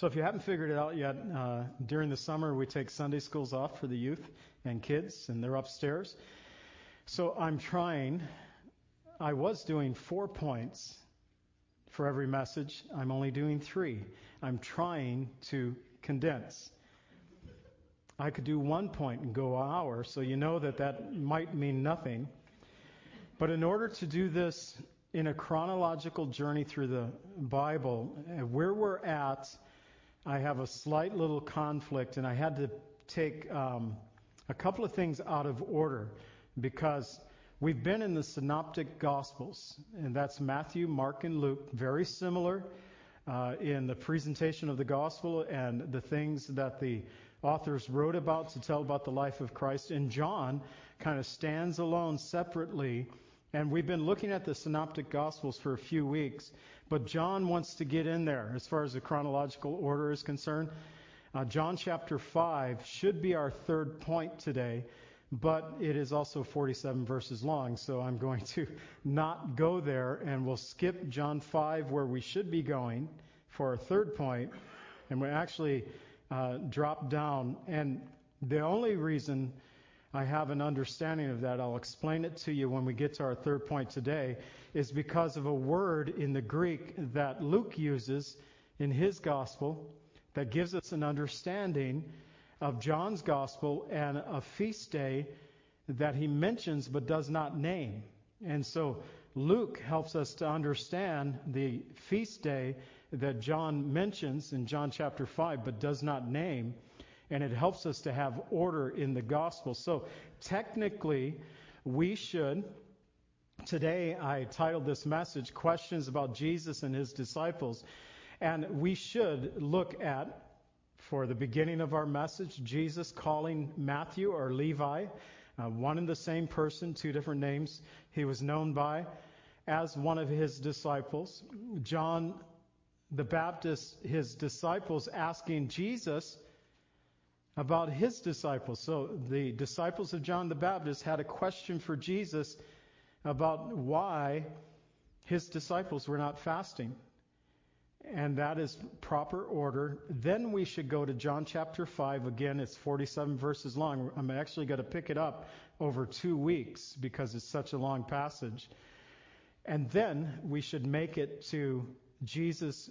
So if you haven't figured it out yet, uh, during the summer we take Sunday schools off for the youth and kids, and they're upstairs. So I'm trying. I was doing four points for every message. I'm only doing three. I'm trying to condense. I could do one point and go an hour, so you know that that might mean nothing. But in order to do this in a chronological journey through the Bible, where we're at I have a slight little conflict, and I had to take um, a couple of things out of order because we've been in the Synoptic Gospels, and that's Matthew, Mark, and Luke, very similar uh, in the presentation of the gospel and the things that the authors wrote about to tell about the life of Christ. And John kind of stands alone separately. And we've been looking at the Synoptic Gospels for a few weeks. But John wants to get in there as far as the chronological order is concerned. Uh, John chapter 5 should be our third point today, but it is also 47 verses long, so I'm going to not go there and we'll skip John 5 where we should be going for our third point, and we actually uh, drop down. And the only reason I have an understanding of that, I'll explain it to you when we get to our third point today, is because of a word in the Greek that Luke uses in his gospel that gives us an understanding of John's gospel and a feast day that he mentions but does not name. And so Luke helps us to understand the feast day that John mentions in John chapter 5 but does not name. And it helps us to have order in the gospel. So technically, we should Today, I titled this message Questions About Jesus and His Disciples. And we should look at, for the beginning of our message, Jesus calling Matthew or Levi, uh, one and the same person, two different names he was known by, as one of his disciples. John the Baptist, his disciples, asking Jesus about his disciples. So the disciples of John the Baptist had a question for Jesus about why his disciples were not fasting. And that is proper order. Then we should go to John chapter 5. Again, it's 47 verses long. I'm actually going to pick it up over two weeks because it's such a long passage. And then we should make it to Jesus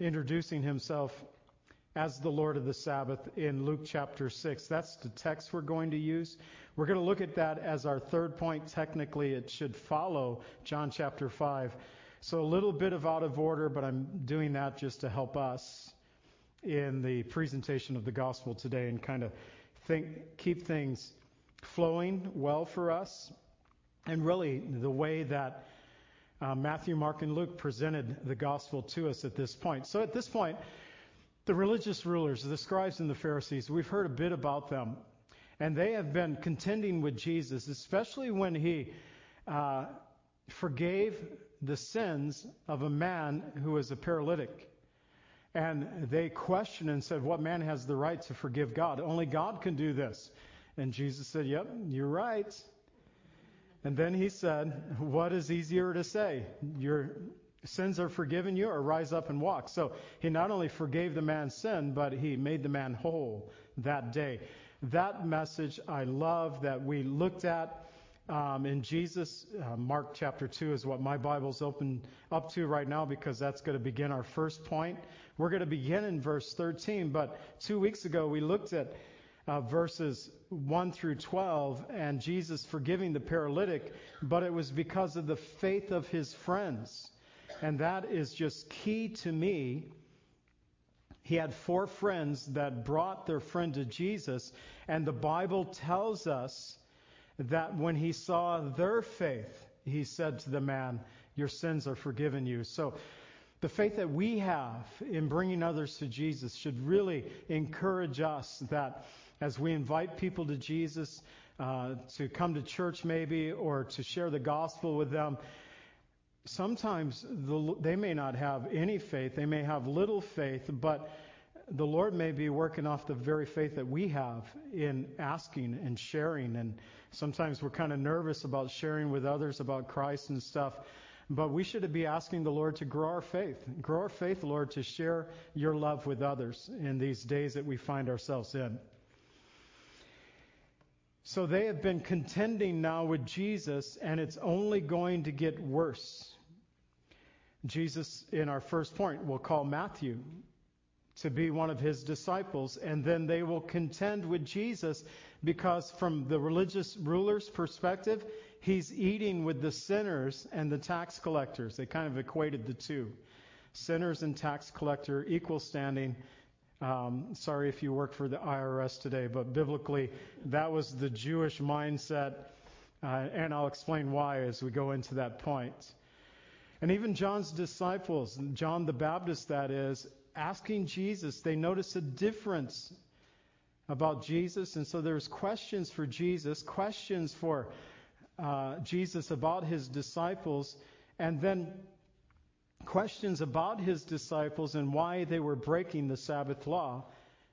introducing himself as the Lord of the Sabbath in Luke chapter 6. That's the text we're going to use. We're going to look at that as our third point. Technically, it should follow John chapter 5. So a little bit of out of order, but I'm doing that just to help us in the presentation of the gospel today and kind of think, keep things flowing well for us. And really, the way that uh, Matthew, Mark, and Luke presented the gospel to us at this point. So at this point, the religious rulers, the scribes and the Pharisees, we've heard a bit about them. And they have been contending with Jesus, especially when he uh, forgave the sins of a man who was a paralytic. And they questioned and said, What man has the right to forgive God? Only God can do this. And Jesus said, Yep, you're right. And then he said, What is easier to say? Your sins are forgiven you, or rise up and walk. So he not only forgave the man's sin, but he made the man whole that day that message I love that we looked at um, in Jesus. Uh, Mark chapter 2 is what my Bible's open up to right now because that's going to begin our first point. We're going to begin in verse 13, but two weeks ago we looked at uh, verses 1 through 12 and Jesus forgiving the paralytic, but it was because of the faith of his friends. And that is just key to me he had four friends that brought their friend to Jesus, and the Bible tells us that when he saw their faith, he said to the man, Your sins are forgiven you. So the faith that we have in bringing others to Jesus should really encourage us that as we invite people to Jesus, uh, to come to church maybe, or to share the gospel with them, sometimes the, they may not have any faith, they may have little faith, but the Lord may be working off the very faith that we have in asking and sharing. And sometimes we're kind of nervous about sharing with others about Christ and stuff. but we should be asking the Lord to grow our faith. Grow our faith, Lord, to share your love with others in these days that we find ourselves in. So they have been contending now with Jesus, and it's only going to get worse. Jesus, in our first point, will call Matthew to be one of his disciples, and then they will contend with Jesus because, from the religious ruler's perspective, he's eating with the sinners and the tax collectors. They kind of equated the two. Sinners and tax collector, equal standing. Um, sorry if you work for the IRS today, but biblically, that was the Jewish mindset, uh, and I'll explain why as we go into that point. And even John's disciples, John the Baptist, that is, asking Jesus, they notice a difference about Jesus, and so there's questions for Jesus, questions for uh, Jesus about his disciples, and then questions about his disciples and why they were breaking the Sabbath law,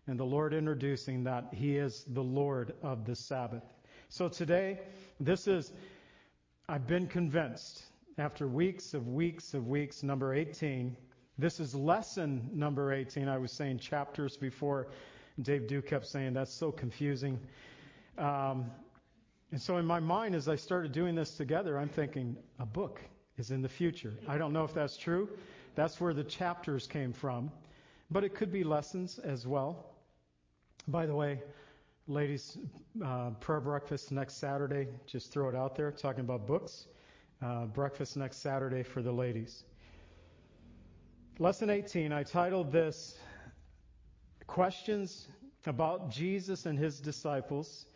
and the Lord introducing that he is the Lord of the Sabbath. So today, this is, I've been convinced after weeks of weeks of weeks, number 18. This is lesson number 18. I was saying chapters before. Dave Duke kept saying that's so confusing. Um, and so in my mind, as I started doing this together, I'm thinking a book is in the future. I don't know if that's true. That's where the chapters came from. But it could be lessons as well. By the way, ladies, uh, prayer breakfast next Saturday. Just throw it out there, talking about books. Uh, breakfast next Saturday for the ladies. Lesson 18, I titled this Questions about Jesus and His Disciples.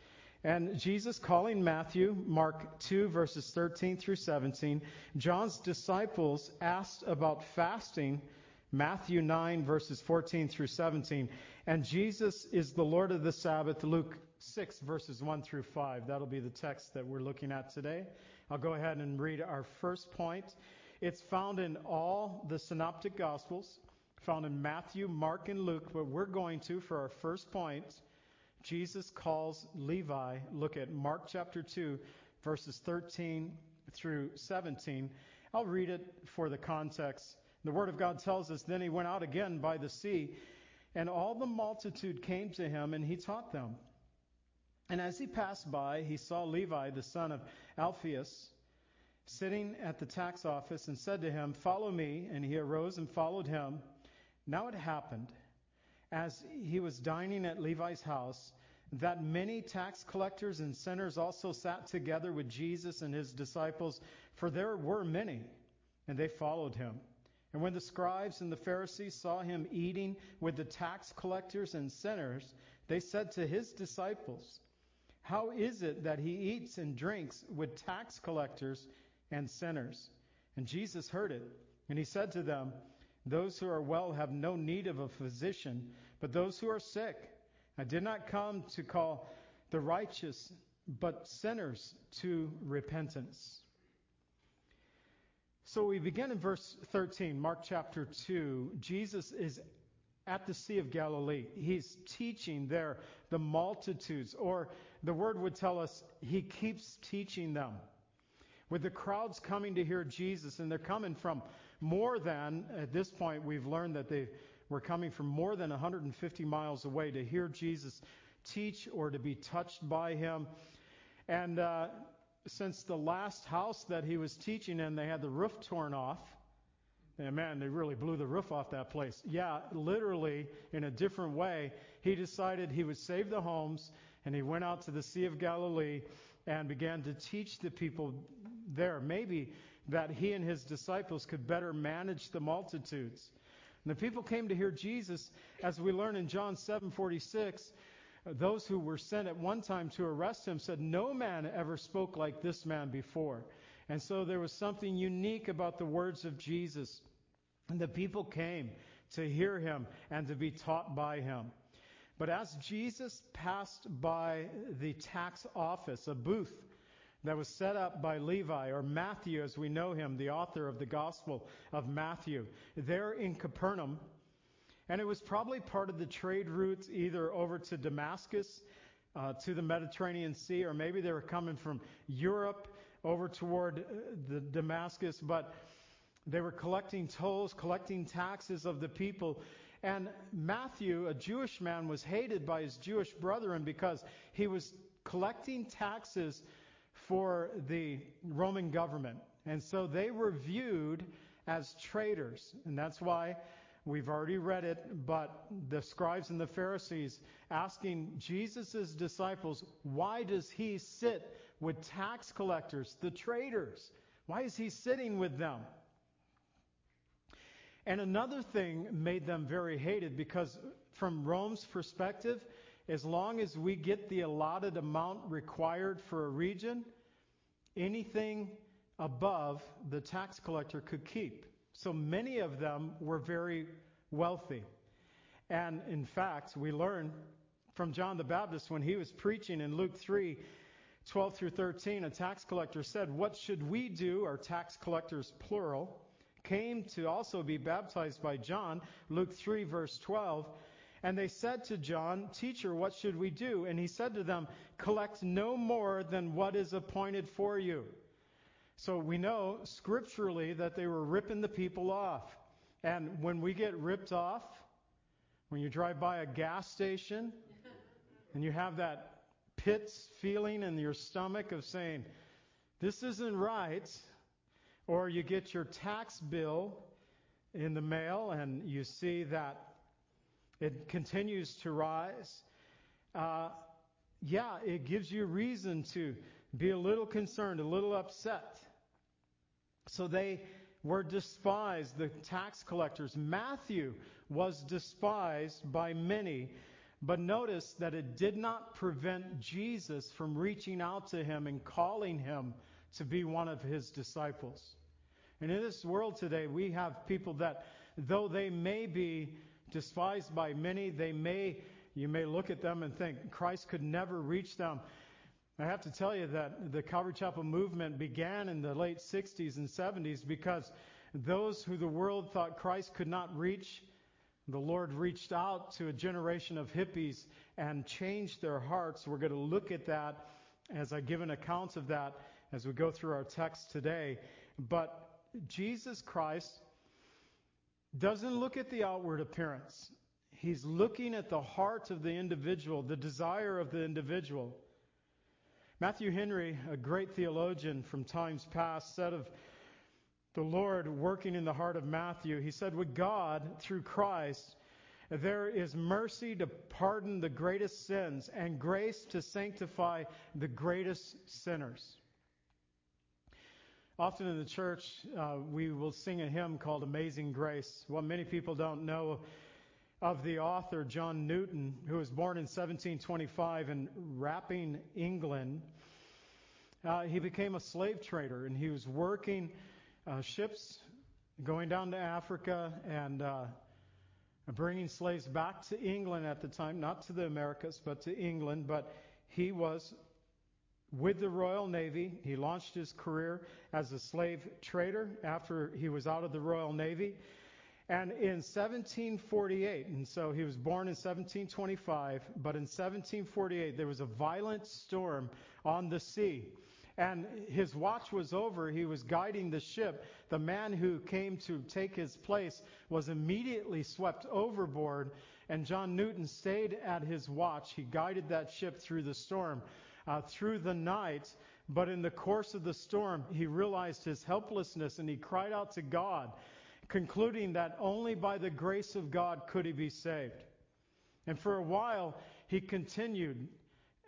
And Jesus calling Matthew, Mark 2, verses 13 through 17. John's disciples asked about fasting, Matthew 9, verses 14 through 17. And Jesus is the Lord of the Sabbath, Luke 6, verses 1 through 5. That'll be the text that we're looking at today. I'll go ahead and read our first point. It's found in all the synoptic gospels, found in Matthew, Mark, and Luke, but we're going to, for our first point, Jesus calls Levi. Look at Mark chapter 2, verses 13 through 17. I'll read it for the context. The Word of God tells us Then he went out again by the sea, and all the multitude came to him, and he taught them. And as he passed by, he saw Levi, the son of Alphaeus, sitting at the tax office, and said to him, Follow me. And he arose and followed him. Now it happened as he was dining at Levi's house, that many tax collectors and sinners also sat together with Jesus and his disciples, for there were many, and they followed him. And when the scribes and the Pharisees saw him eating with the tax collectors and sinners, they said to his disciples, How is it that he eats and drinks with tax collectors and sinners? And Jesus heard it, and he said to them, those who are well have no need of a physician, but those who are sick. I did not come to call the righteous, but sinners to repentance. So we begin in verse 13, Mark chapter 2. Jesus is at the Sea of Galilee. He's teaching there the multitudes, or the word would tell us he keeps teaching them. With the crowds coming to hear Jesus, and they're coming from more than, at this point, we've learned that they were coming from more than 150 miles away to hear Jesus teach or to be touched by him. And uh, since the last house that he was teaching in, they had the roof torn off. And man, they really blew the roof off that place. Yeah, literally, in a different way, he decided he would save the homes, and he went out to the Sea of Galilee and began to teach the people there. Maybe that he and his disciples could better manage the multitudes. And the people came to hear Jesus, as we learn in John 7:46. Those who were sent at one time to arrest him said, "No man ever spoke like this man before." And so there was something unique about the words of Jesus. And the people came to hear him and to be taught by him. But as Jesus passed by the tax office, a booth that was set up by Levi, or Matthew as we know him, the author of the Gospel of Matthew, there in Capernaum. And it was probably part of the trade routes either over to Damascus, uh, to the Mediterranean Sea, or maybe they were coming from Europe over toward uh, the Damascus, but they were collecting tolls, collecting taxes of the people. And Matthew, a Jewish man, was hated by his Jewish brethren because he was collecting taxes for the Roman government. And so they were viewed as traitors. And that's why we've already read it, but the scribes and the Pharisees asking Jesus' disciples, why does he sit with tax collectors, the traitors? Why is he sitting with them? And another thing made them very hated because, from Rome's perspective, as long as we get the allotted amount required for a region, anything above the tax collector could keep. So many of them were very wealthy. And in fact, we learn from John the Baptist when he was preaching in Luke 3 12 through 13, a tax collector said, What should we do? Or tax collectors, plural, came to also be baptized by John, Luke 3, verse 12. And they said to John, Teacher, what should we do? And he said to them, Collect no more than what is appointed for you. So we know scripturally that they were ripping the people off. And when we get ripped off, when you drive by a gas station and you have that pit feeling in your stomach of saying, This isn't right, or you get your tax bill in the mail and you see that it continues to rise. Uh, yeah, it gives you reason to be a little concerned, a little upset. So they were despised, the tax collectors. Matthew was despised by many. But notice that it did not prevent Jesus from reaching out to him and calling him to be one of his disciples. And in this world today, we have people that, though they may be despised by many, they may, you may look at them and think Christ could never reach them. I have to tell you that the Calvary Chapel movement began in the late 60s and 70s because those who the world thought Christ could not reach, the Lord reached out to a generation of hippies and changed their hearts. We're going to look at that as I give an account of that as we go through our text today. But Jesus Christ doesn't look at the outward appearance. He's looking at the heart of the individual, the desire of the individual. Matthew Henry, a great theologian from times past, said of the Lord working in the heart of Matthew, he said, With God, through Christ, there is mercy to pardon the greatest sins and grace to sanctify the greatest sinners. Often in the church, uh, we will sing a hymn called Amazing Grace. What many people don't know of the author John Newton, who was born in 1725 in Wapping, England. Uh, he became a slave trader and he was working uh, ships going down to Africa and uh, bringing slaves back to England at the time, not to the Americas, but to England. But he was with the Royal Navy. He launched his career as a slave trader after he was out of the Royal Navy. And in 1748, and so he was born in 1725, but in 1748 there was a violent storm on the sea. And his watch was over. He was guiding the ship. The man who came to take his place was immediately swept overboard. And John Newton stayed at his watch. He guided that ship through the storm, uh, through the night. But in the course of the storm, he realized his helplessness and he cried out to God concluding that only by the grace of God could he be saved. And for a while, he continued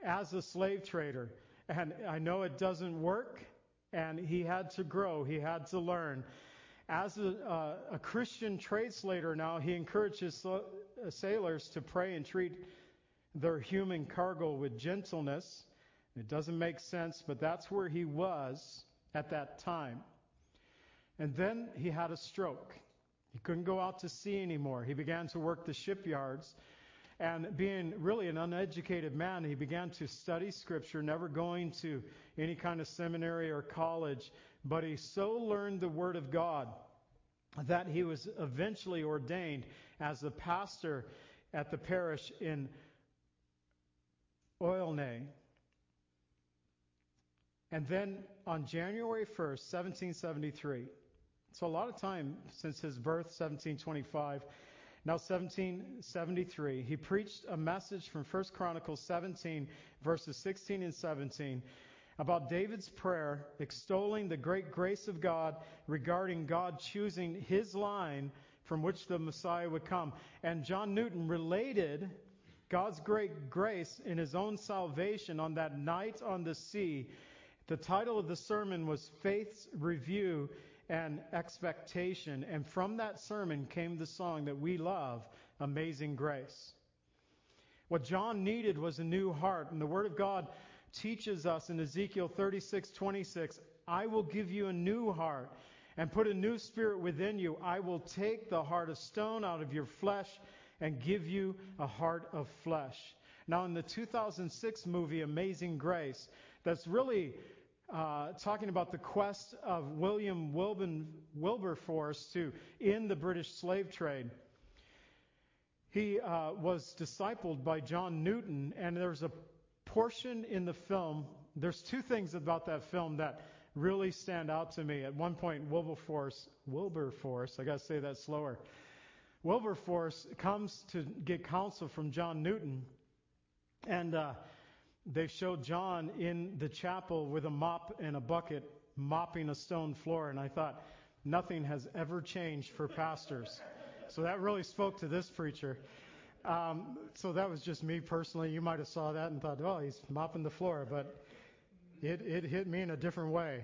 as a slave trader. And I know it doesn't work, and he had to grow, he had to learn. As a, uh, a Christian translator now, he encourages sailors to pray and treat their human cargo with gentleness. It doesn't make sense, but that's where he was at that time. And then he had a stroke. He couldn't go out to sea anymore. He began to work the shipyards. And being really an uneducated man, he began to study Scripture, never going to any kind of seminary or college. But he so learned the Word of God that he was eventually ordained as the pastor at the parish in Olney. And then on January 1st, 1773, so a lot of time since his birth, 1725, now 1773, he preached a message from 1 Chronicles 17, verses 16 and 17, about David's prayer, extolling the great grace of God regarding God choosing his line from which the Messiah would come. And John Newton related God's great grace in his own salvation on that night on the sea. The title of the sermon was Faith's Review and Expectation. And from that sermon came the song that we love, Amazing Grace. What John needed was a new heart. And the Word of God teaches us in Ezekiel 36:26, I will give you a new heart and put a new spirit within you. I will take the heart of stone out of your flesh and give you a heart of flesh. Now, in the 2006 movie Amazing Grace, that's really uh, talking about the quest of William Wilberforce to end the British slave trade. He uh, was discipled by John Newton, and there's a portion in the film. There's two things about that film that really stand out to me. At one point, Wilberforce, Wilberforce, I got to say that slower. Wilberforce comes to get counsel from John Newton, and uh, they showed John in the chapel with a mop and a bucket mopping a stone floor, and I thought, nothing has ever changed for pastors. So that really spoke to this preacher. Um, so that was just me personally. You might have saw that and thought, oh, he's mopping the floor, but it, it hit me in a different way.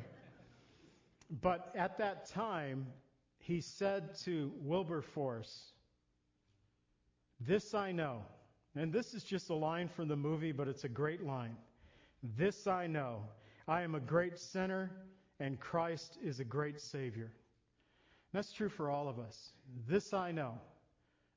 But at that time, he said to Wilberforce, This I know. And this is just a line from the movie, but it's a great line. This I know. I am a great sinner, and Christ is a great Savior. That's true for all of us. This I know.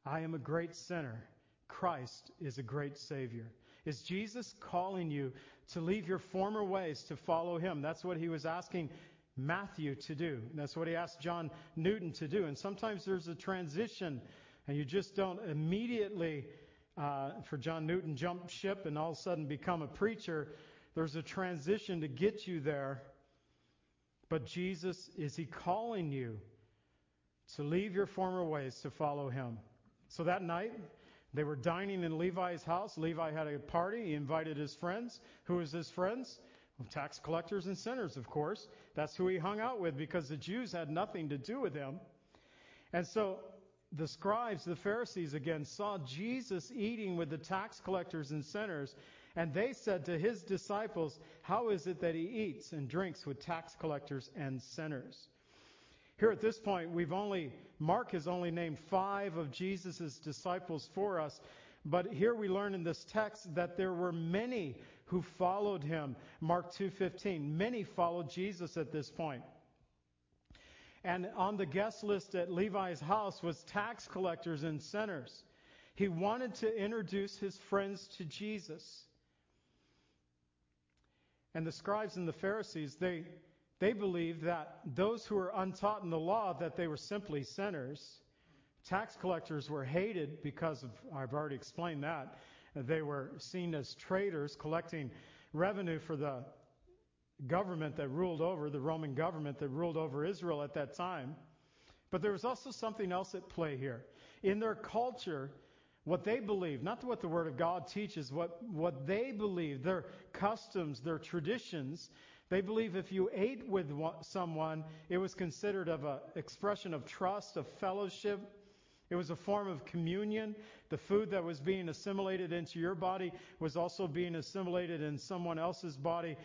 I am a great sinner. Christ is a great Savior. Is Jesus calling you to leave your former ways to follow Him? That's what He was asking Matthew to do. That's what He asked John Newton to do. And sometimes there's a transition, and you just don't immediately, uh, for John Newton, jump ship and all of a sudden become a preacher. There's a transition to get you there. But Jesus, is He calling you to leave your former ways to follow Him? So that night, they were dining in Levi's house. Levi had a party. He invited his friends. Who was his friends? Well, tax collectors and sinners, of course. That's who he hung out with because the Jews had nothing to do with him. And so the scribes, the Pharisees again, saw Jesus eating with the tax collectors and sinners. And they said to his disciples, How is it that he eats and drinks with tax collectors and sinners? Here at this point, we've only, Mark has only named five of Jesus' disciples for us. But here we learn in this text that there were many who followed him. Mark 2:15. Many followed Jesus at this point. And on the guest list at Levi's house was tax collectors and sinners. He wanted to introduce his friends to Jesus. And the scribes and the Pharisees, they they believed that those who were untaught in the law, that they were simply sinners. Tax collectors were hated because of, I've already explained that. They were seen as traitors collecting revenue for the government that ruled over, the Roman government that ruled over Israel at that time. But there was also something else at play here. In their culture, what they believed, not what the Word of God teaches, what, what they believed, their customs, their traditions, they believe if you ate with someone, it was considered of an expression of trust, of fellowship. It was a form of communion. The food that was being assimilated into your body was also being assimilated in someone else's body.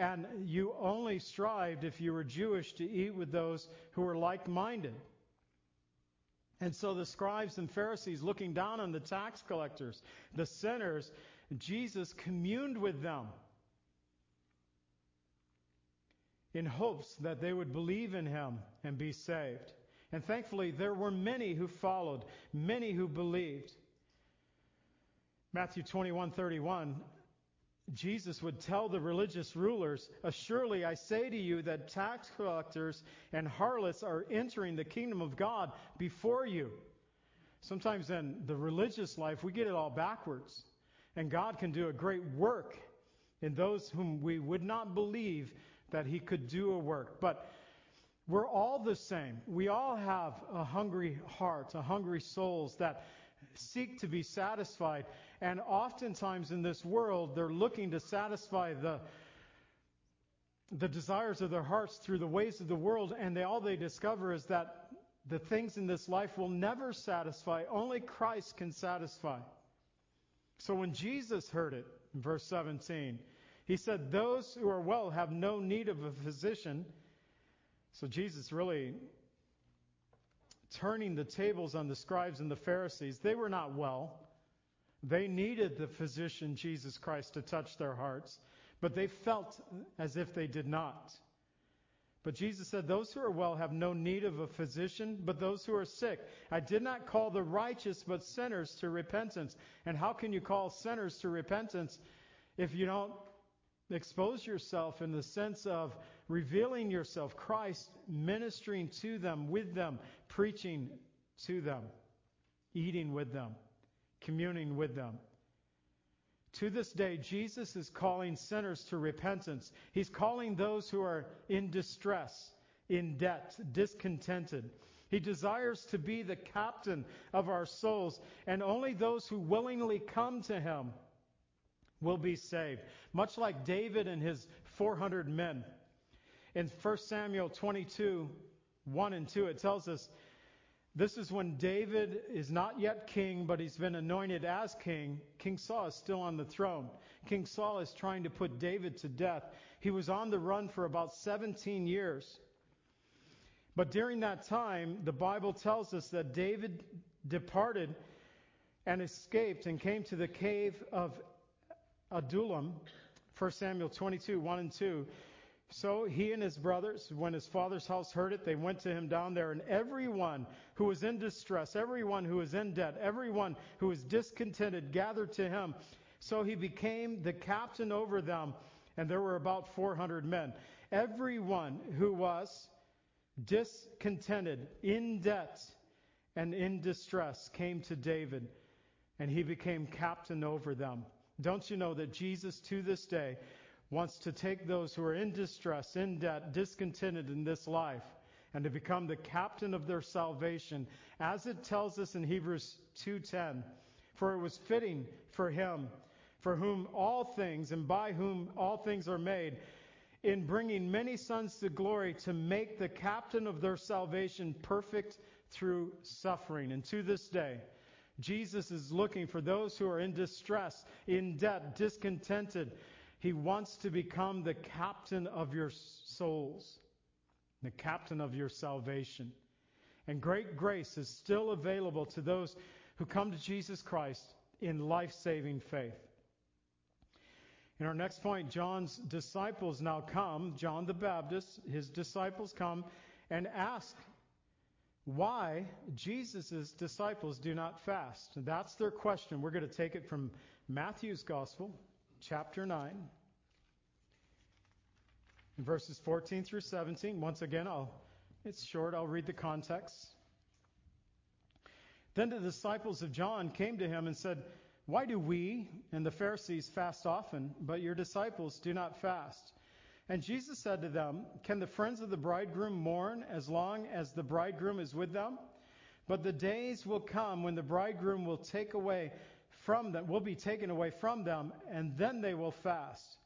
And you only strived, if you were Jewish, to eat with those who were like minded. And so the scribes and Pharisees, looking down on the tax collectors, the sinners, Jesus communed with them in hopes that they would believe in him and be saved. And thankfully, there were many who followed, many who believed. Matthew 21:31 Jesus would tell the religious rulers, "Surely I say to you that tax collectors and harlots are entering the kingdom of God before you." Sometimes in the religious life, we get it all backwards. And God can do a great work in those whom we would not believe that he could do a work. But we're all the same. We all have a hungry heart, a hungry souls that seek to be satisfied. And oftentimes in this world, they're looking to satisfy the the desires of their hearts through the ways of the world, and they, all they discover is that the things in this life will never satisfy. Only Christ can satisfy. So when Jesus heard it, in verse 17, he said, Those who are well have no need of a physician. So Jesus really turning the tables on the scribes and the Pharisees. They were not well. They needed the physician, Jesus Christ, to touch their hearts but they felt as if they did not. But Jesus said, Those who are well have no need of a physician, but those who are sick. I did not call the righteous, but sinners to repentance. And how can you call sinners to repentance if you don't expose yourself in the sense of revealing yourself, Christ ministering to them, with them, preaching to them, eating with them, communing with them? To this day, Jesus is calling sinners to repentance. He's calling those who are in distress, in debt, discontented. He desires to be the captain of our souls, and only those who willingly come to him will be saved. Much like David and his 400 men. In 1 Samuel 22, 1 and 2, it tells us this is when David is not yet king, but he's been anointed as king. King Saul is still on the throne. King Saul is trying to put David to death. He was on the run for about 17 years. But during that time, the Bible tells us that David departed and escaped and came to the cave of Adullam, 1 Samuel 22, 1 and 2. So he and his brothers, when his father's house heard it, they went to him down there, and everyone who was in distress, everyone who was in debt, everyone who was discontented gathered to him. So he became the captain over them, and there were about 400 men. Everyone who was discontented, in debt, and in distress came to David, and he became captain over them. Don't you know that Jesus, to this day, wants to take those who are in distress, in debt, discontented in this life, and to become the captain of their salvation, as it tells us in Hebrews 2:10. For it was fitting for him, for whom all things and by whom all things are made, in bringing many sons to glory, to make the captain of their salvation perfect through suffering. And to this day, Jesus is looking for those who are in distress, in debt, discontented, he wants to become the captain of your souls, the captain of your salvation. And great grace is still available to those who come to Jesus Christ in life saving faith. In our next point, John's disciples now come, John the Baptist, his disciples come and ask why Jesus' disciples do not fast. That's their question. We're going to take it from Matthew's Gospel, chapter 9, verses 14 through 17. Once again, I'll, it's short, I'll read the context. Then the disciples of John came to him and said, Why do we and the Pharisees fast often, but your disciples do not fast? And Jesus said to them, Can the friends of the bridegroom mourn as long as the bridegroom is with them? But the days will come when the bridegroom will take away from them, will be taken away from them, and then they will fast.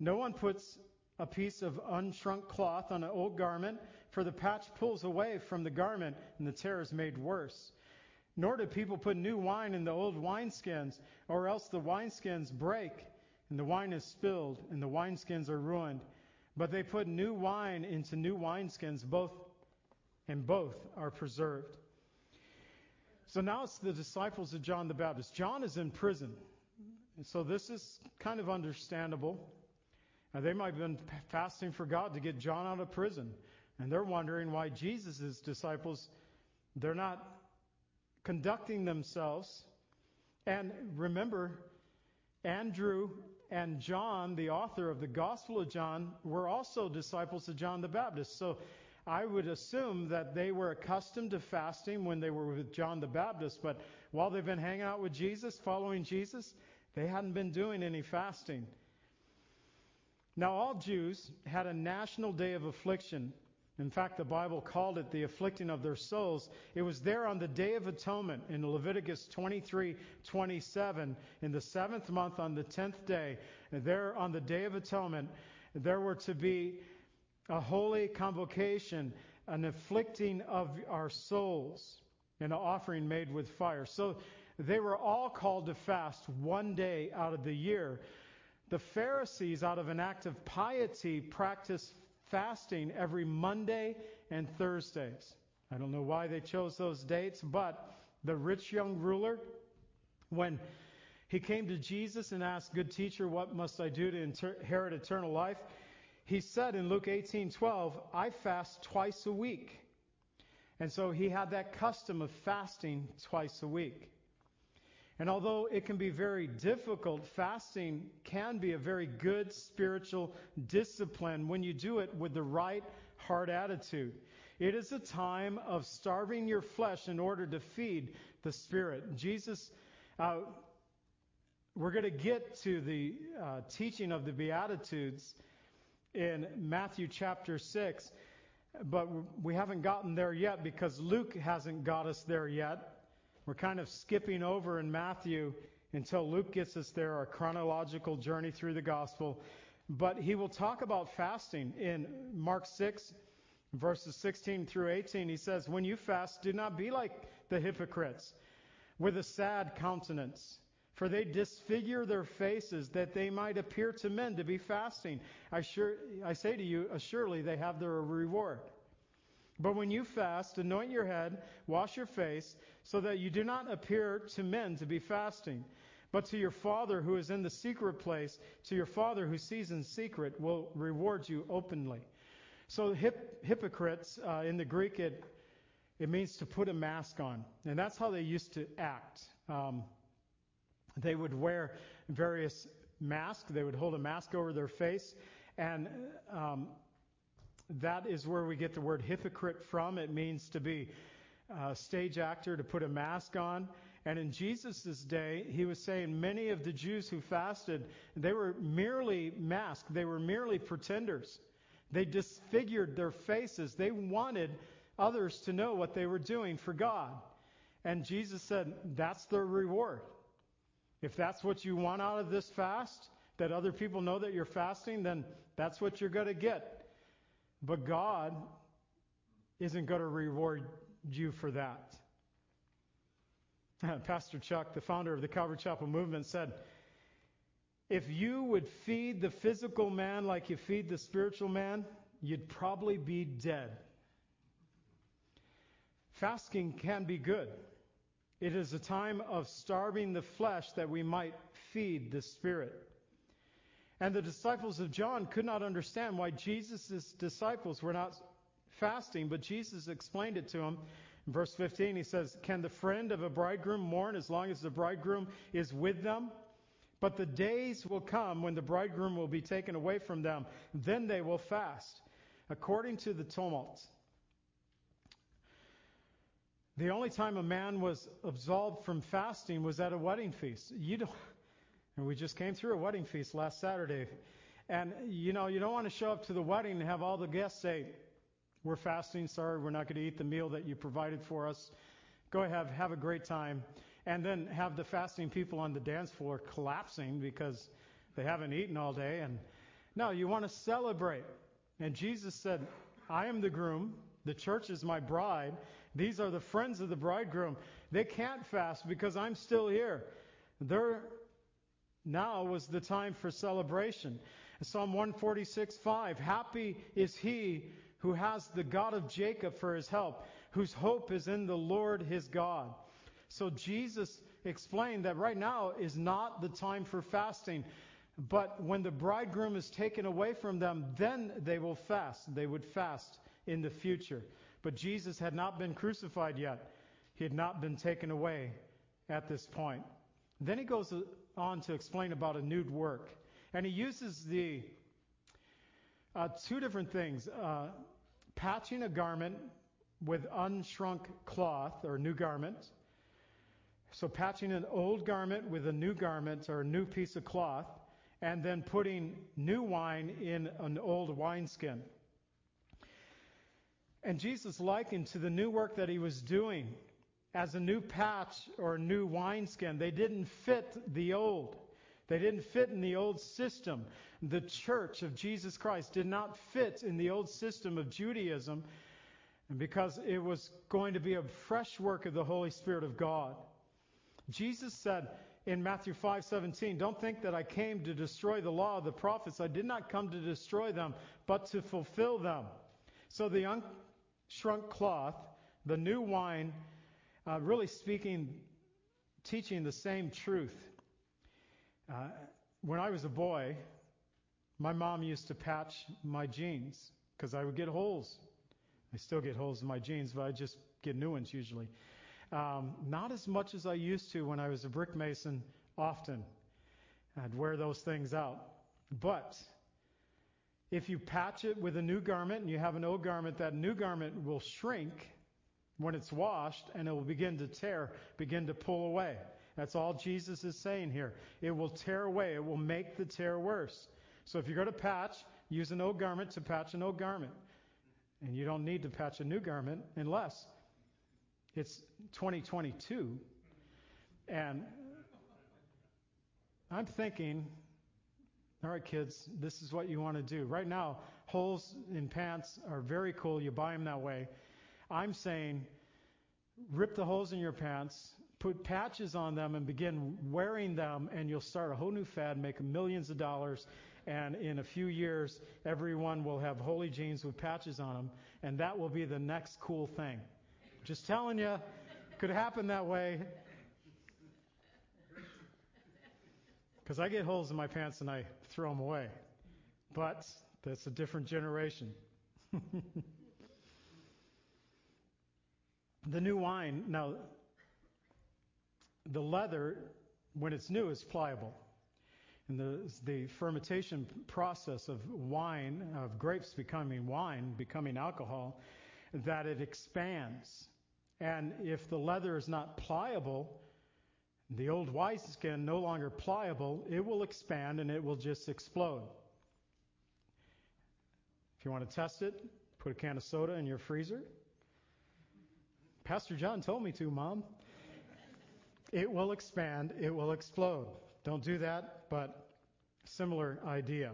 No one puts a piece of unshrunk cloth on an old garment, for the patch pulls away from the garment, and the tear is made worse. Nor do people put new wine in the old wineskins, or else the wineskins break, and the wine is spilled, and the wineskins are ruined. But they put new wine into new wineskins, both and both are preserved. So now it's the disciples of John the Baptist. John is in prison. And so this is kind of understandable. Now, they might have been fasting for God to get John out of prison. And they're wondering why Jesus' disciples, they're not conducting themselves. And remember, Andrew and John, the author of the Gospel of John, were also disciples of John the Baptist. So I would assume that they were accustomed to fasting when they were with John the Baptist, but while they've been hanging out with Jesus, following Jesus, they hadn't been doing any fasting. Now, all Jews had a national day of affliction. In fact, the Bible called it the afflicting of their souls. It was there on the Day of Atonement in Leviticus 23:27, in the seventh month on the tenth day. There on the Day of Atonement, there were to be a holy convocation, an afflicting of our souls, and an offering made with fire. So they were all called to fast one day out of the year. The Pharisees, out of an act of piety, practiced fasting every Monday and Thursdays. I don't know why they chose those dates, but the rich young ruler, when he came to Jesus and asked, Good teacher, what must I do to inherit eternal life? He said in Luke 18:12, I fast twice a week. And so he had that custom of fasting twice a week. And although it can be very difficult, fasting can be a very good spiritual discipline when you do it with the right heart attitude. It is a time of starving your flesh in order to feed the spirit. Jesus, uh, we're going to get to the uh, teaching of the Beatitudes in Matthew chapter 6, but we haven't gotten there yet because Luke hasn't got us there yet. We're kind of skipping over in Matthew until Luke gets us there, our chronological journey through the gospel. But he will talk about fasting in Mark 6, verses 16 through 18. He says, When you fast, do not be like the hypocrites with a sad countenance. For they disfigure their faces that they might appear to men to be fasting. I, sure, I say to you, assuredly they have their reward. But when you fast, anoint your head, wash your face, so that you do not appear to men to be fasting, but to your Father who is in the secret place, to your Father who sees in secret, will reward you openly. So hip, hypocrites uh, in the Greek it it means to put a mask on, and that's how they used to act. Um, they would wear various masks. They would hold a mask over their face, and um, that is where we get the word hypocrite from. It means to be a stage actor, to put a mask on. And in Jesus' day, he was saying many of the Jews who fasted, they were merely masked. They were merely pretenders. They disfigured their faces. They wanted others to know what they were doing for God. And Jesus said, that's their reward. If that's what you want out of this fast, that other people know that you're fasting, then that's what you're going to get. But God isn't going to reward you for that. Pastor Chuck, the founder of the Calvary Chapel movement, said, If you would feed the physical man like you feed the spiritual man, you'd probably be dead. Fasting can be good. It is a time of starving the flesh that we might feed the spirit. And the disciples of John could not understand why Jesus' disciples were not fasting, but Jesus explained it to them. In verse 15, he says, Can the friend of a bridegroom mourn as long as the bridegroom is with them? But the days will come when the bridegroom will be taken away from them. Then they will fast, according to the Talmud. The only time a man was absolved from fasting was at a wedding feast. You don't, and we just came through a wedding feast last Saturday. And, you know, you don't want to show up to the wedding and have all the guests say, We're fasting, sorry, we're not going to eat the meal that you provided for us. Go ahead, have a great time. And then have the fasting people on the dance floor collapsing because they haven't eaten all day. And no, you want to celebrate. And Jesus said, I am the groom, the church is my bride. These are the friends of the bridegroom. They can't fast because I'm still here. They're now was the time for celebration. Psalm 146 5 Happy is he who has the God of Jacob for his help, whose hope is in the Lord his God. So Jesus explained that right now is not the time for fasting. But when the bridegroom is taken away from them, then they will fast. They would fast in the future. But Jesus had not been crucified yet. He had not been taken away at this point. Then he goes on to explain about a nude work. And he uses the uh, two different things uh, patching a garment with unshrunk cloth or new garment. So, patching an old garment with a new garment or a new piece of cloth, and then putting new wine in an old wineskin. And Jesus likened to the new work that he was doing as a new patch or a new wineskin. They didn't fit the old. They didn't fit in the old system. The church of Jesus Christ did not fit in the old system of Judaism and because it was going to be a fresh work of the Holy Spirit of God. Jesus said in Matthew 5:17, "Don't think that I came to destroy the law of the prophets. I did not come to destroy them, but to fulfill them." So the unshrunk cloth, the new wine, uh, really speaking, teaching the same truth. Uh, when I was a boy, my mom used to patch my jeans because I would get holes. I still get holes in my jeans, but I just get new ones usually. Um, not as much as I used to when I was a brick mason often. I'd wear those things out. But if you patch it with a new garment and you have an old garment, that new garment will shrink when it's washed and it will begin to tear, begin to pull away. That's all Jesus is saying here. It will tear away. It will make the tear worse. So if you're going to patch, use an old garment to patch an old garment. And you don't need to patch a new garment unless it's 2022. And I'm thinking, all right, kids, this is what you want to do. Right now, holes in pants are very cool. You buy them that way. I'm saying, rip the holes in your pants, put patches on them, and begin wearing them, and you'll start a whole new fad, make millions of dollars. And in a few years, everyone will have holy jeans with patches on them, and that will be the next cool thing. Just telling you, could happen that way. Because I get holes in my pants and I throw them away. But that's a different generation. the new wine, now, the leather, when it's new, is pliable. And the, the fermentation process of wine, of grapes becoming wine, becoming alcohol, that it expands. And if the leather is not pliable, the old wineskin no longer pliable, it will expand and it will just explode. If you want to test it, put a can of soda in your freezer. Pastor John told me to, Mom. It will expand, it will explode. Don't do that, but similar idea.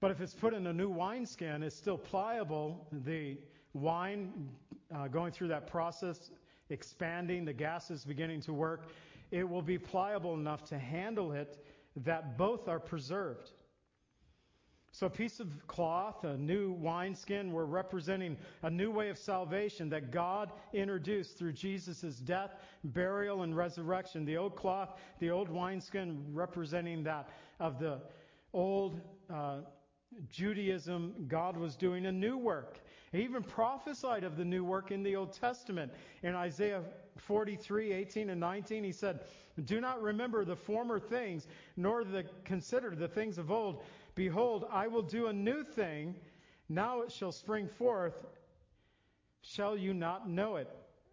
But if it's put in a new wineskin, it's still pliable. The wine uh, going through that process, expanding, the gases beginning to work, it will be pliable enough to handle it that both are preserved. So, a piece of cloth, a new wineskin, we're representing a new way of salvation that God introduced through Jesus' death, burial, and resurrection. The old cloth, the old wineskin, representing that of the old uh, Judaism, God was doing a new work. He even prophesied of the new work in the Old Testament. In Isaiah 43, 18 and 19, he said, Do not remember the former things, nor the, consider the things of old. Behold, I will do a new thing. Now it shall spring forth. Shall you not know it?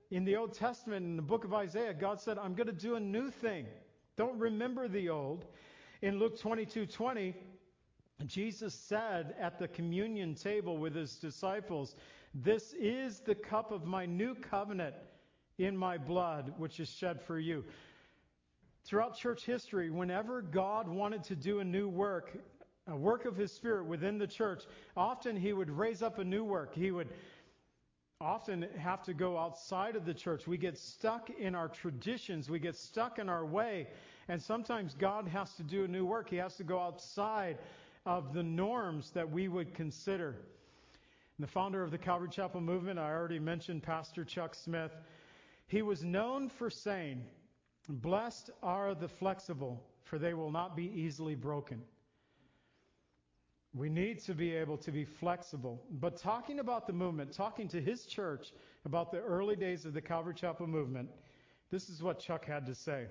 In the Old Testament, in the book of Isaiah, God said, I'm going to do a new thing. Don't remember the old. In Luke 22, 20, Jesus said at the communion table with his disciples, This is the cup of my new covenant in my blood, which is shed for you. Throughout church history, whenever God wanted to do a new work, a work of his spirit within the church, often he would raise up a new work. He would often have to go outside of the church. We get stuck in our traditions, we get stuck in our way, and sometimes God has to do a new work. He has to go outside of the norms that we would consider. And the founder of the Calvary Chapel movement, I already mentioned Pastor Chuck Smith. He was known for saying, Blessed are the flexible, for they will not be easily broken. We need to be able to be flexible. But talking about the movement, talking to his church about the early days of the Calvary Chapel movement, this is what Chuck had to say.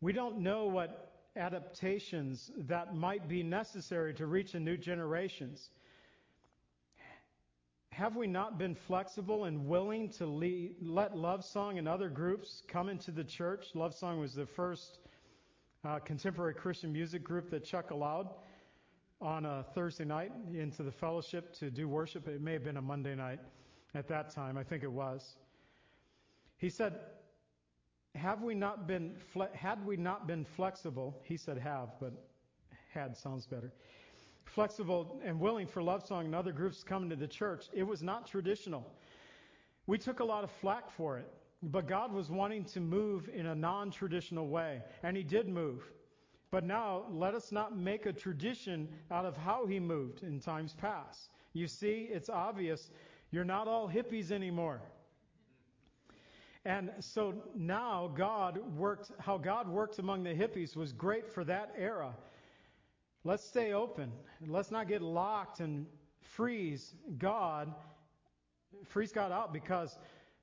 We don't know what adaptations that might be necessary to reach a new generations. Have we not been flexible and willing to lead, let Love Song and other groups come into the church? Love Song was the first uh, contemporary Christian music group that Chuck allowed on a Thursday night into the fellowship to do worship. It may have been a Monday night at that time. I think it was. He said, "Have we not been fle- had we not been flexible?" He said, "Have," but had sounds better. Flexible and willing for Love Song and other groups coming to the church. It was not traditional. We took a lot of flack for it, but God was wanting to move in a non-traditional way, and He did move. But now, let us not make a tradition out of how he moved in times past. You see, it's obvious you're not all hippies anymore. And so now God worked, how God worked among the hippies was great for that era. Let's stay open. Let's not get locked and freeze God, freeze God out because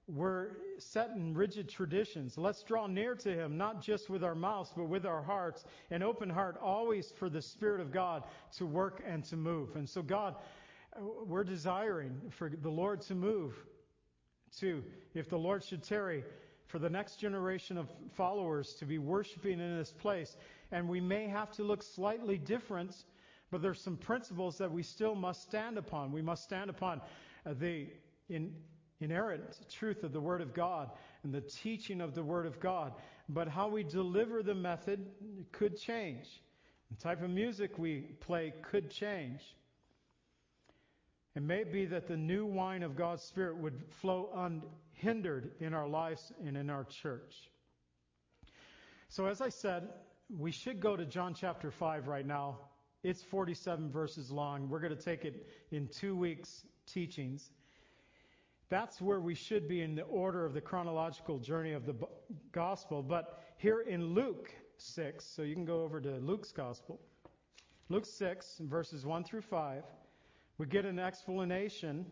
we're set in rigid traditions. Let's draw near to Him, not just with our mouths, but with our hearts. An open heart always for the Spirit of God to work and to move. And so, God, uh, we're desiring for the Lord to move to, if the Lord should tarry, for the next generation of followers to be worshiping in this place. And we may have to look slightly different, but there's some principles that we still must stand upon. We must stand upon uh, the in inerrant truth of the Word of God and the teaching of the Word of God. But how we deliver the method could change. The type of music we play could change. It may be that the new wine of God's Spirit would flow unhindered in our lives and in our church. So, as I said, we should go to John chapter 5 right now. It's 47 verses long. We're going to take it in two weeks' teachings. That's where we should be in the order of the chronological journey of the gospel. But here in Luke 6, so you can go over to Luke's gospel, Luke 6, verses 1 through 5, we get an explanation,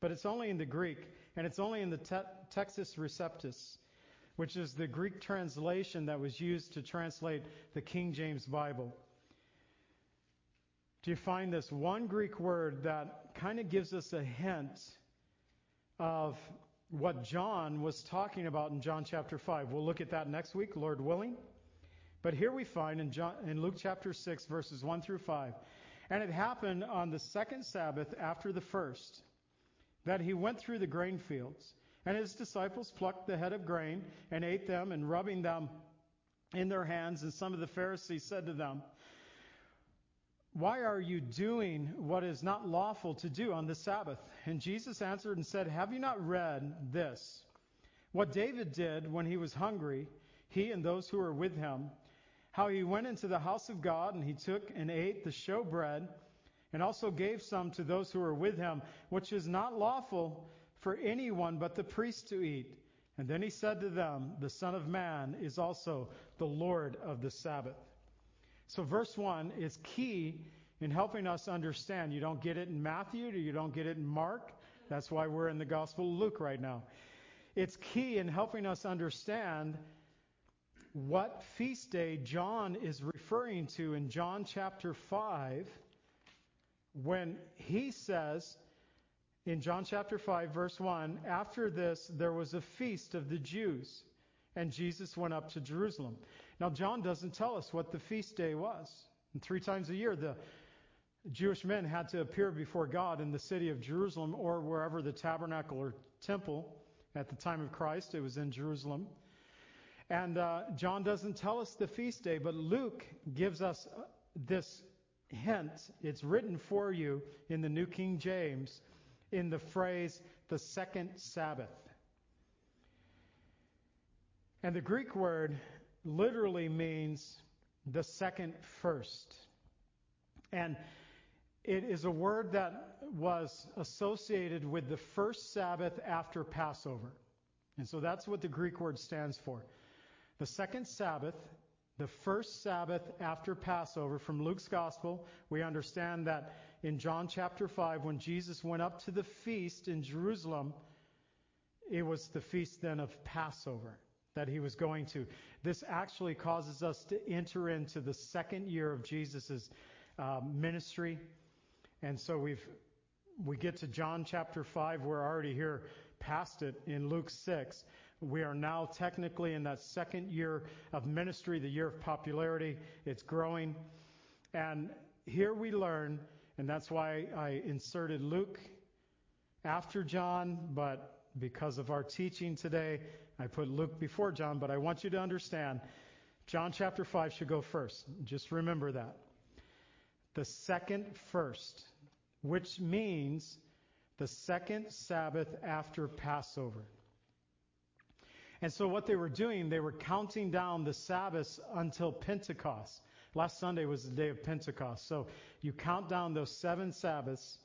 but it's only in the Greek, and it's only in the te- Textus Receptus, which is the Greek translation that was used to translate the King James Bible. Do you find this one Greek word that kind of gives us a hint? of what John was talking about in John chapter 5. We'll look at that next week, Lord willing. But here we find in, John, in Luke chapter 6, verses 1 through 5. And it happened on the second Sabbath after the first that he went through the grain fields. And his disciples plucked the head of grain and ate them, and rubbing them in their hands. And some of the Pharisees said to them, why are you doing what is not lawful to do on the Sabbath? And Jesus answered and said, Have you not read this? What David did when he was hungry, he and those who were with him, how he went into the house of God and he took and ate the showbread and also gave some to those who were with him, which is not lawful for anyone but the priest to eat. And then he said to them, The Son of Man is also the Lord of the Sabbath. So, verse 1 is key in helping us understand. You don't get it in Matthew, you don't get it in Mark. That's why we're in the Gospel of Luke right now. It's key in helping us understand what feast day John is referring to in John chapter 5 when he says in John chapter 5, verse 1 After this, there was a feast of the Jews, and Jesus went up to Jerusalem. Now, John doesn't tell us what the feast day was. And three times a year, the Jewish men had to appear before God in the city of Jerusalem or wherever the tabernacle or temple at the time of Christ, it was in Jerusalem. And uh, John doesn't tell us the feast day, but Luke gives us uh, this hint. It's written for you in the New King James in the phrase, the second Sabbath. And the Greek word literally means the second first. And it is a word that was associated with the first Sabbath after Passover. And so that's what the Greek word stands for. The second Sabbath, the first Sabbath after Passover from Luke's Gospel, we understand that in John chapter 5, when Jesus went up to the feast in Jerusalem, it was the feast then of Passover that he was going to. This actually causes us to enter into the second year of Jesus' uh, ministry. And so we've, we get to John chapter 5. We're already here past it in Luke 6. We are now technically in that second year of ministry, the year of popularity. It's growing. And here we learn, and that's why I inserted Luke after John, but because of our teaching today, I put Luke before John, but I want you to understand John chapter 5 should go first. Just remember that. The second first, which means the second Sabbath after Passover. And so what they were doing, they were counting down the Sabbaths until Pentecost. Last Sunday was the day of Pentecost. So you count down those seven Sabbaths,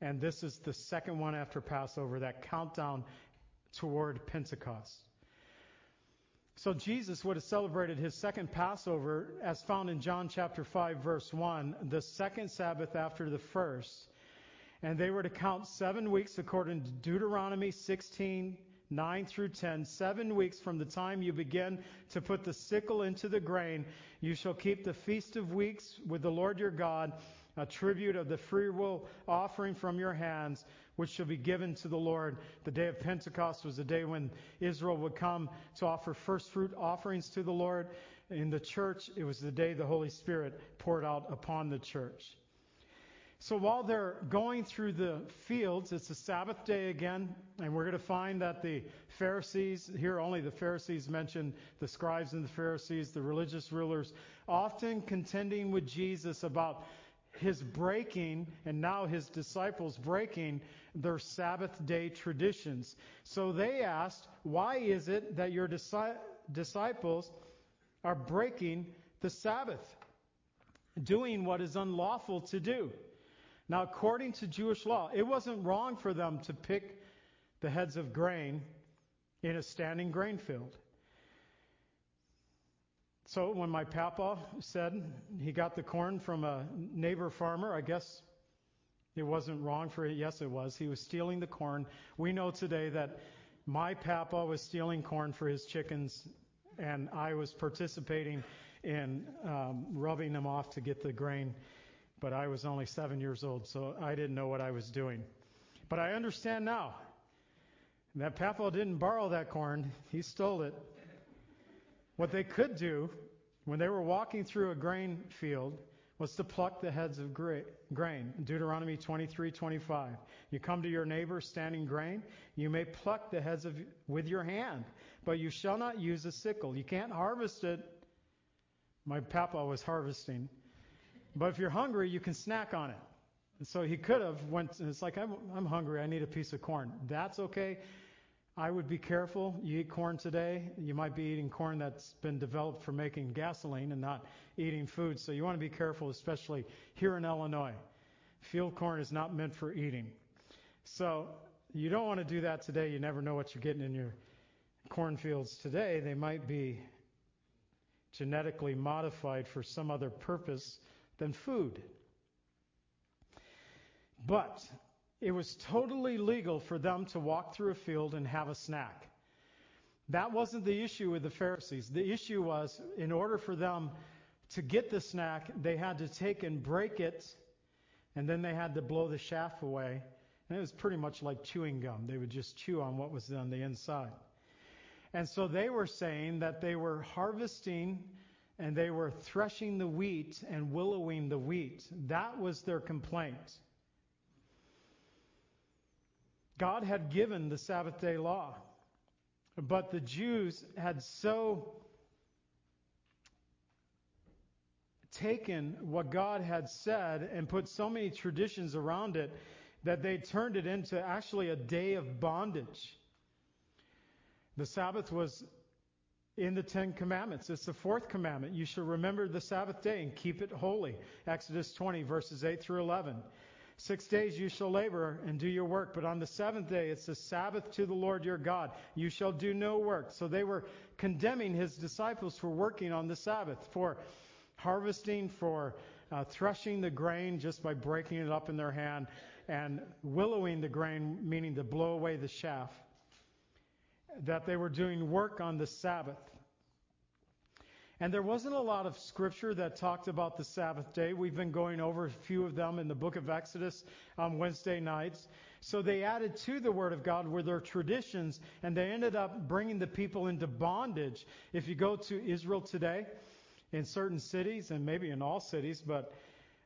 and this is the second one after Passover, that countdown toward Pentecost. So Jesus would have celebrated his second Passover as found in John chapter 5 verse 1, the second Sabbath after the first. And they were to count seven weeks according to Deuteronomy 16, 9 through 10. Seven weeks from the time you begin to put the sickle into the grain. You shall keep the feast of weeks with the Lord your God, a tribute of the freewill offering from your hands, which shall be given to the Lord. The day of Pentecost was the day when Israel would come to offer first fruit offerings to the Lord. In the church, it was the day the Holy Spirit poured out upon the church. So while they're going through the fields, it's a Sabbath day again, and we're going to find that the Pharisees, here only the Pharisees mentioned, the scribes and the Pharisees, the religious rulers, often contending with Jesus about his breaking, and now his disciples breaking their Sabbath day traditions. So they asked, Why is it that your disciples are breaking the Sabbath, doing what is unlawful to do? Now, according to Jewish law, it wasn't wrong for them to pick the heads of grain in a standing grain field. So when my papa said he got the corn from a neighbor farmer, I guess it wasn't wrong for it. Yes, it was. He was stealing the corn. We know today that my papa was stealing corn for his chickens, and I was participating in um, rubbing them off to get the grain but I was only seven years old, so I didn't know what I was doing. But I understand now. That Papa didn't borrow that corn, he stole it. What they could do when they were walking through a grain field was to pluck the heads of grain. Deuteronomy 23:25. You come to your neighbor standing grain, you may pluck the heads of with your hand, but you shall not use a sickle. You can't harvest it. My papa was harvesting but if you're hungry, you can snack on it. And so he could have went. It's like I'm, I'm hungry. I need a piece of corn. That's okay. I would be careful. You eat corn today, you might be eating corn that's been developed for making gasoline and not eating food. So you want to be careful, especially here in Illinois. Field corn is not meant for eating. So you don't want to do that today. You never know what you're getting in your cornfields today. They might be genetically modified for some other purpose than food. But it was totally legal for them to walk through a field and have a snack. That wasn't the issue with the Pharisees. The issue was, in order for them to get the snack, they had to take and break it, and then they had to blow the chaff away. And it was pretty much like chewing gum. They would just chew on what was on the inside. And so they were saying that they were harvesting and they were threshing the wheat and willowing the wheat. That was their complaint. God had given the Sabbath day law, but the Jews had so taken what God had said and put so many traditions around it that they turned it into actually a day of bondage. The Sabbath was in the Ten Commandments. It's the fourth commandment. You shall remember the Sabbath day and keep it holy. Exodus 20, verses 8 through 11. Six days you shall labor and do your work, but on the seventh day it's the Sabbath to the Lord your God. You shall do no work. So they were condemning his disciples for working on the Sabbath, for harvesting, for uh, threshing the grain just by breaking it up in their hand, and willowing the grain, meaning to blow away the chaff that they were doing work on the Sabbath. And there wasn't a lot of scripture that talked about the Sabbath day. We've been going over a few of them in the book of Exodus on Wednesday nights. So they added to the Word of God were their traditions, and they ended up bringing the people into bondage. If you go to Israel today, in certain cities, and maybe in all cities, but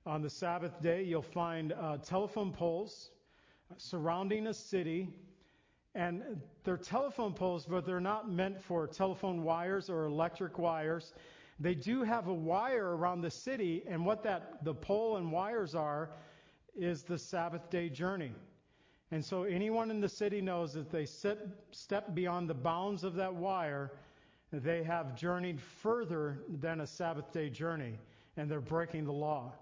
on the Sabbath day, you'll find uh, telephone poles surrounding a city. And they're telephone poles, but they're not meant for telephone wires or electric wires. They do have a wire around the city, and what that the pole and wires are is the Sabbath day journey. And so anyone in the city knows that they sit, step beyond the bounds of that wire, they have journeyed further than a Sabbath day journey, and they're breaking the law.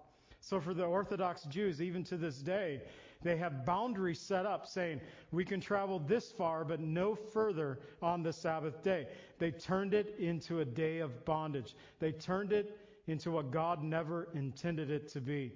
So for the Orthodox Jews, even to this day, they have boundaries set up saying, we can travel this far, but no further on the Sabbath day. They turned it into a day of bondage. They turned it into what God never intended it to be.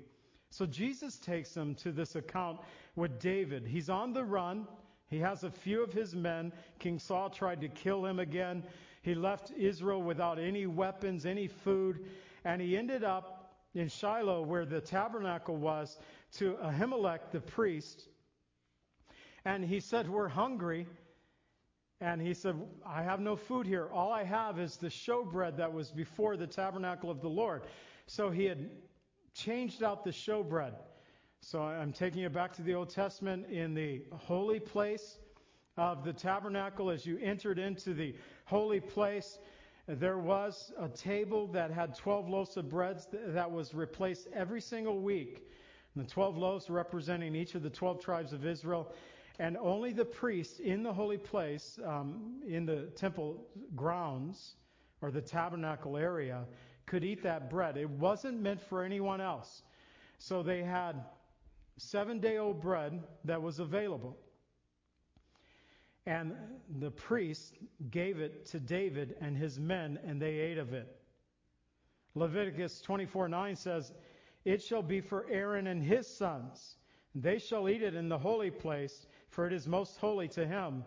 So Jesus takes them to this account with David. He's on the run. He has a few of his men. King Saul tried to kill him again. He left Israel without any weapons, any food, and he ended up in Shiloh where the tabernacle was to Ahimelech the priest. And he said, We're hungry. And he said, I have no food here. All I have is the showbread that was before the tabernacle of the Lord. So he had changed out the showbread. So I'm taking you back to the Old Testament in the holy place of the tabernacle. As you entered into the holy place, there was a table that had 12 loaves of bread that was replaced every single week. And the 12 loaves representing each of the 12 tribes of Israel. And only the priest in the holy place, um, in the temple grounds, or the tabernacle area, could eat that bread. It wasn't meant for anyone else. So they had seven day old bread that was available. And the priest gave it to David and his men, and they ate of it. Leviticus 24 9 says, It shall be for Aaron and his sons. They shall eat it in the holy place, for it is most holy to him,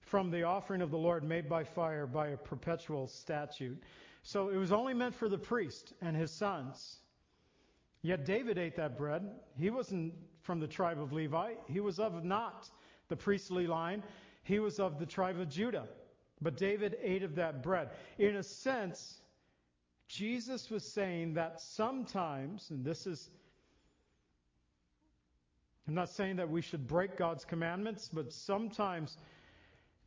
from the offering of the Lord made by fire by a perpetual statute. So it was only meant for the priest and his sons. Yet David ate that bread. He wasn't from the tribe of Levi. He was of not the priestly line. He was of the tribe of Judah. But David ate of that bread. In a sense, Jesus was saying that sometimes, and this is, I'm not saying that we should break God's commandments, but sometimes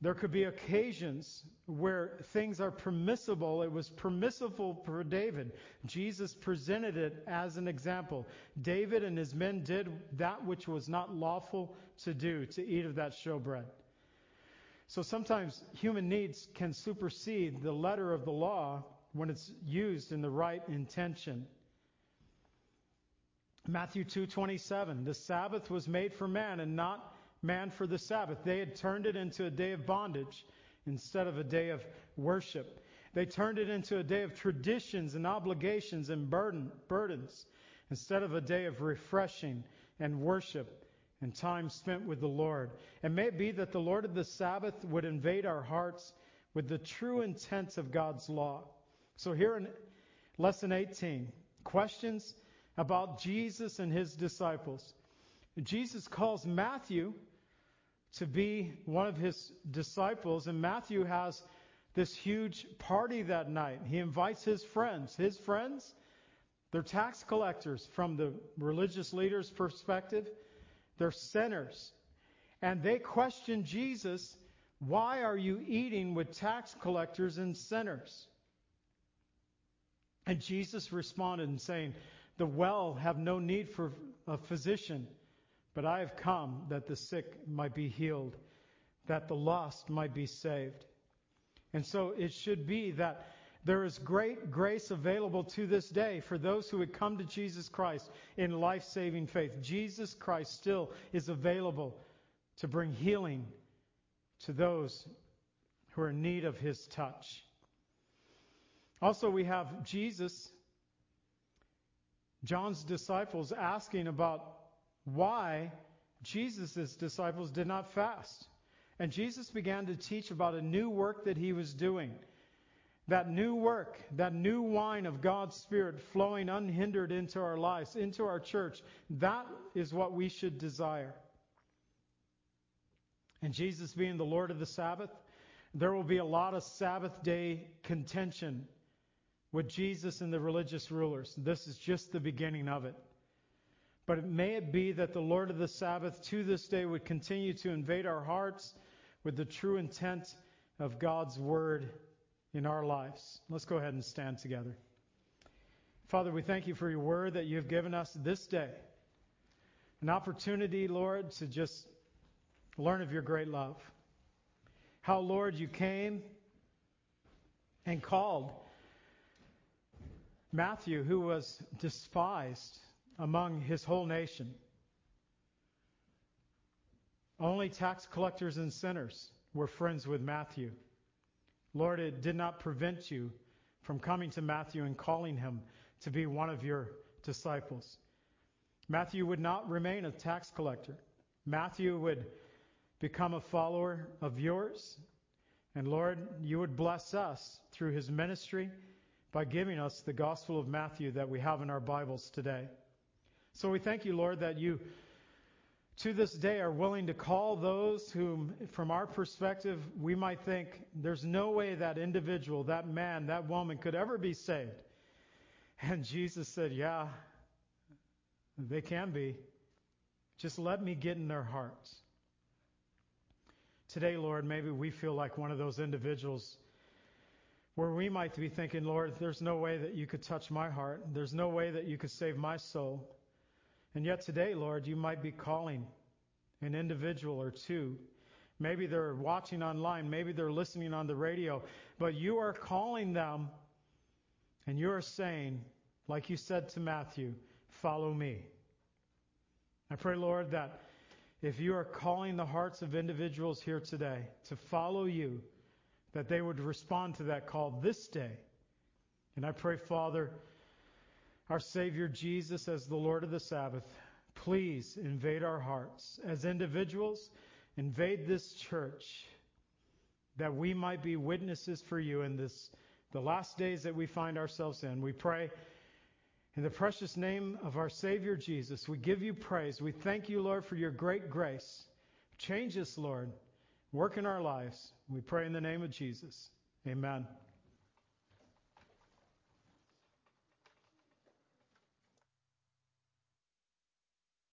there could be occasions where things are permissible. It was permissible for David. Jesus presented it as an example. David and his men did that which was not lawful to do, to eat of that showbread. So sometimes human needs can supersede the letter of the law when it's used in the right intention. Matthew 2:27 The Sabbath was made for man and not man for the Sabbath. They had turned it into a day of bondage instead of a day of worship. They turned it into a day of traditions and obligations and burden, burdens instead of a day of refreshing and worship and time spent with the Lord. And may it be that the Lord of the Sabbath would invade our hearts with the true intent of God's law. So here in lesson 18, questions about Jesus and his disciples. Jesus calls Matthew to be one of his disciples, and Matthew has this huge party that night. He invites his friends. His friends, they're tax collectors from the religious leaders' perspective, they're sinners. And they question Jesus, Why are you eating with tax collectors and sinners? And Jesus responded and saying, The well have no need for a physician but I have come that the sick might be healed, that the lost might be saved. And so it should be that there is great grace available to this day for those who would come to Jesus Christ in life saving faith. Jesus Christ still is available to bring healing to those who are in need of his touch. Also, we have Jesus, John's disciples, asking about why Jesus' disciples did not fast. And Jesus began to teach about a new work that he was doing. That new work, that new wine of God's Spirit flowing unhindered into our lives, into our church, that is what we should desire. And Jesus being the Lord of the Sabbath, there will be a lot of Sabbath day contention with Jesus and the religious rulers. This is just the beginning of it. But may it be that the Lord of the Sabbath to this day would continue to invade our hearts with the true intent of God's Word in our lives. Let's go ahead and stand together. Father, we thank you for your Word that you have given us this day. An opportunity, Lord, to just learn of your great love. How, Lord, you came and called Matthew, who was despised among his whole nation. Only tax collectors and sinners were friends with Matthew. Lord, it did not prevent you from coming to Matthew and calling him to be one of your disciples. Matthew would not remain a tax collector. Matthew would become a follower of yours. And Lord, you would bless us through his ministry by giving us the Gospel of Matthew that we have in our Bibles today. So we thank you, Lord, that you to this day are willing to call those whom, from our perspective, we might think there's no way that individual, that man, that woman could ever be saved. And Jesus said, Yeah, they can be. Just let me get in their hearts. Today, Lord, maybe we feel like one of those individuals where we might be thinking, Lord, there's no way that you could touch my heart. There's no way that you could save my soul. And yet today, Lord, you might be calling an individual or two. Maybe they're watching online, maybe they're listening on the radio, but you are calling them and you are saying, like you said to Matthew, follow me. I pray, Lord, that if you are calling the hearts of individuals here today to follow you, that they would respond to that call this day. And I pray, Father, our Savior Jesus as the Lord of the Sabbath, please invade our hearts as individuals, invade this church, that we might be witnesses for you in this the last days that we find ourselves in. We pray in the precious name of our Savior Jesus. We give you praise. We thank you, Lord, for your great grace. Change us, Lord. Work in our lives. We pray in the name of Jesus. Amen.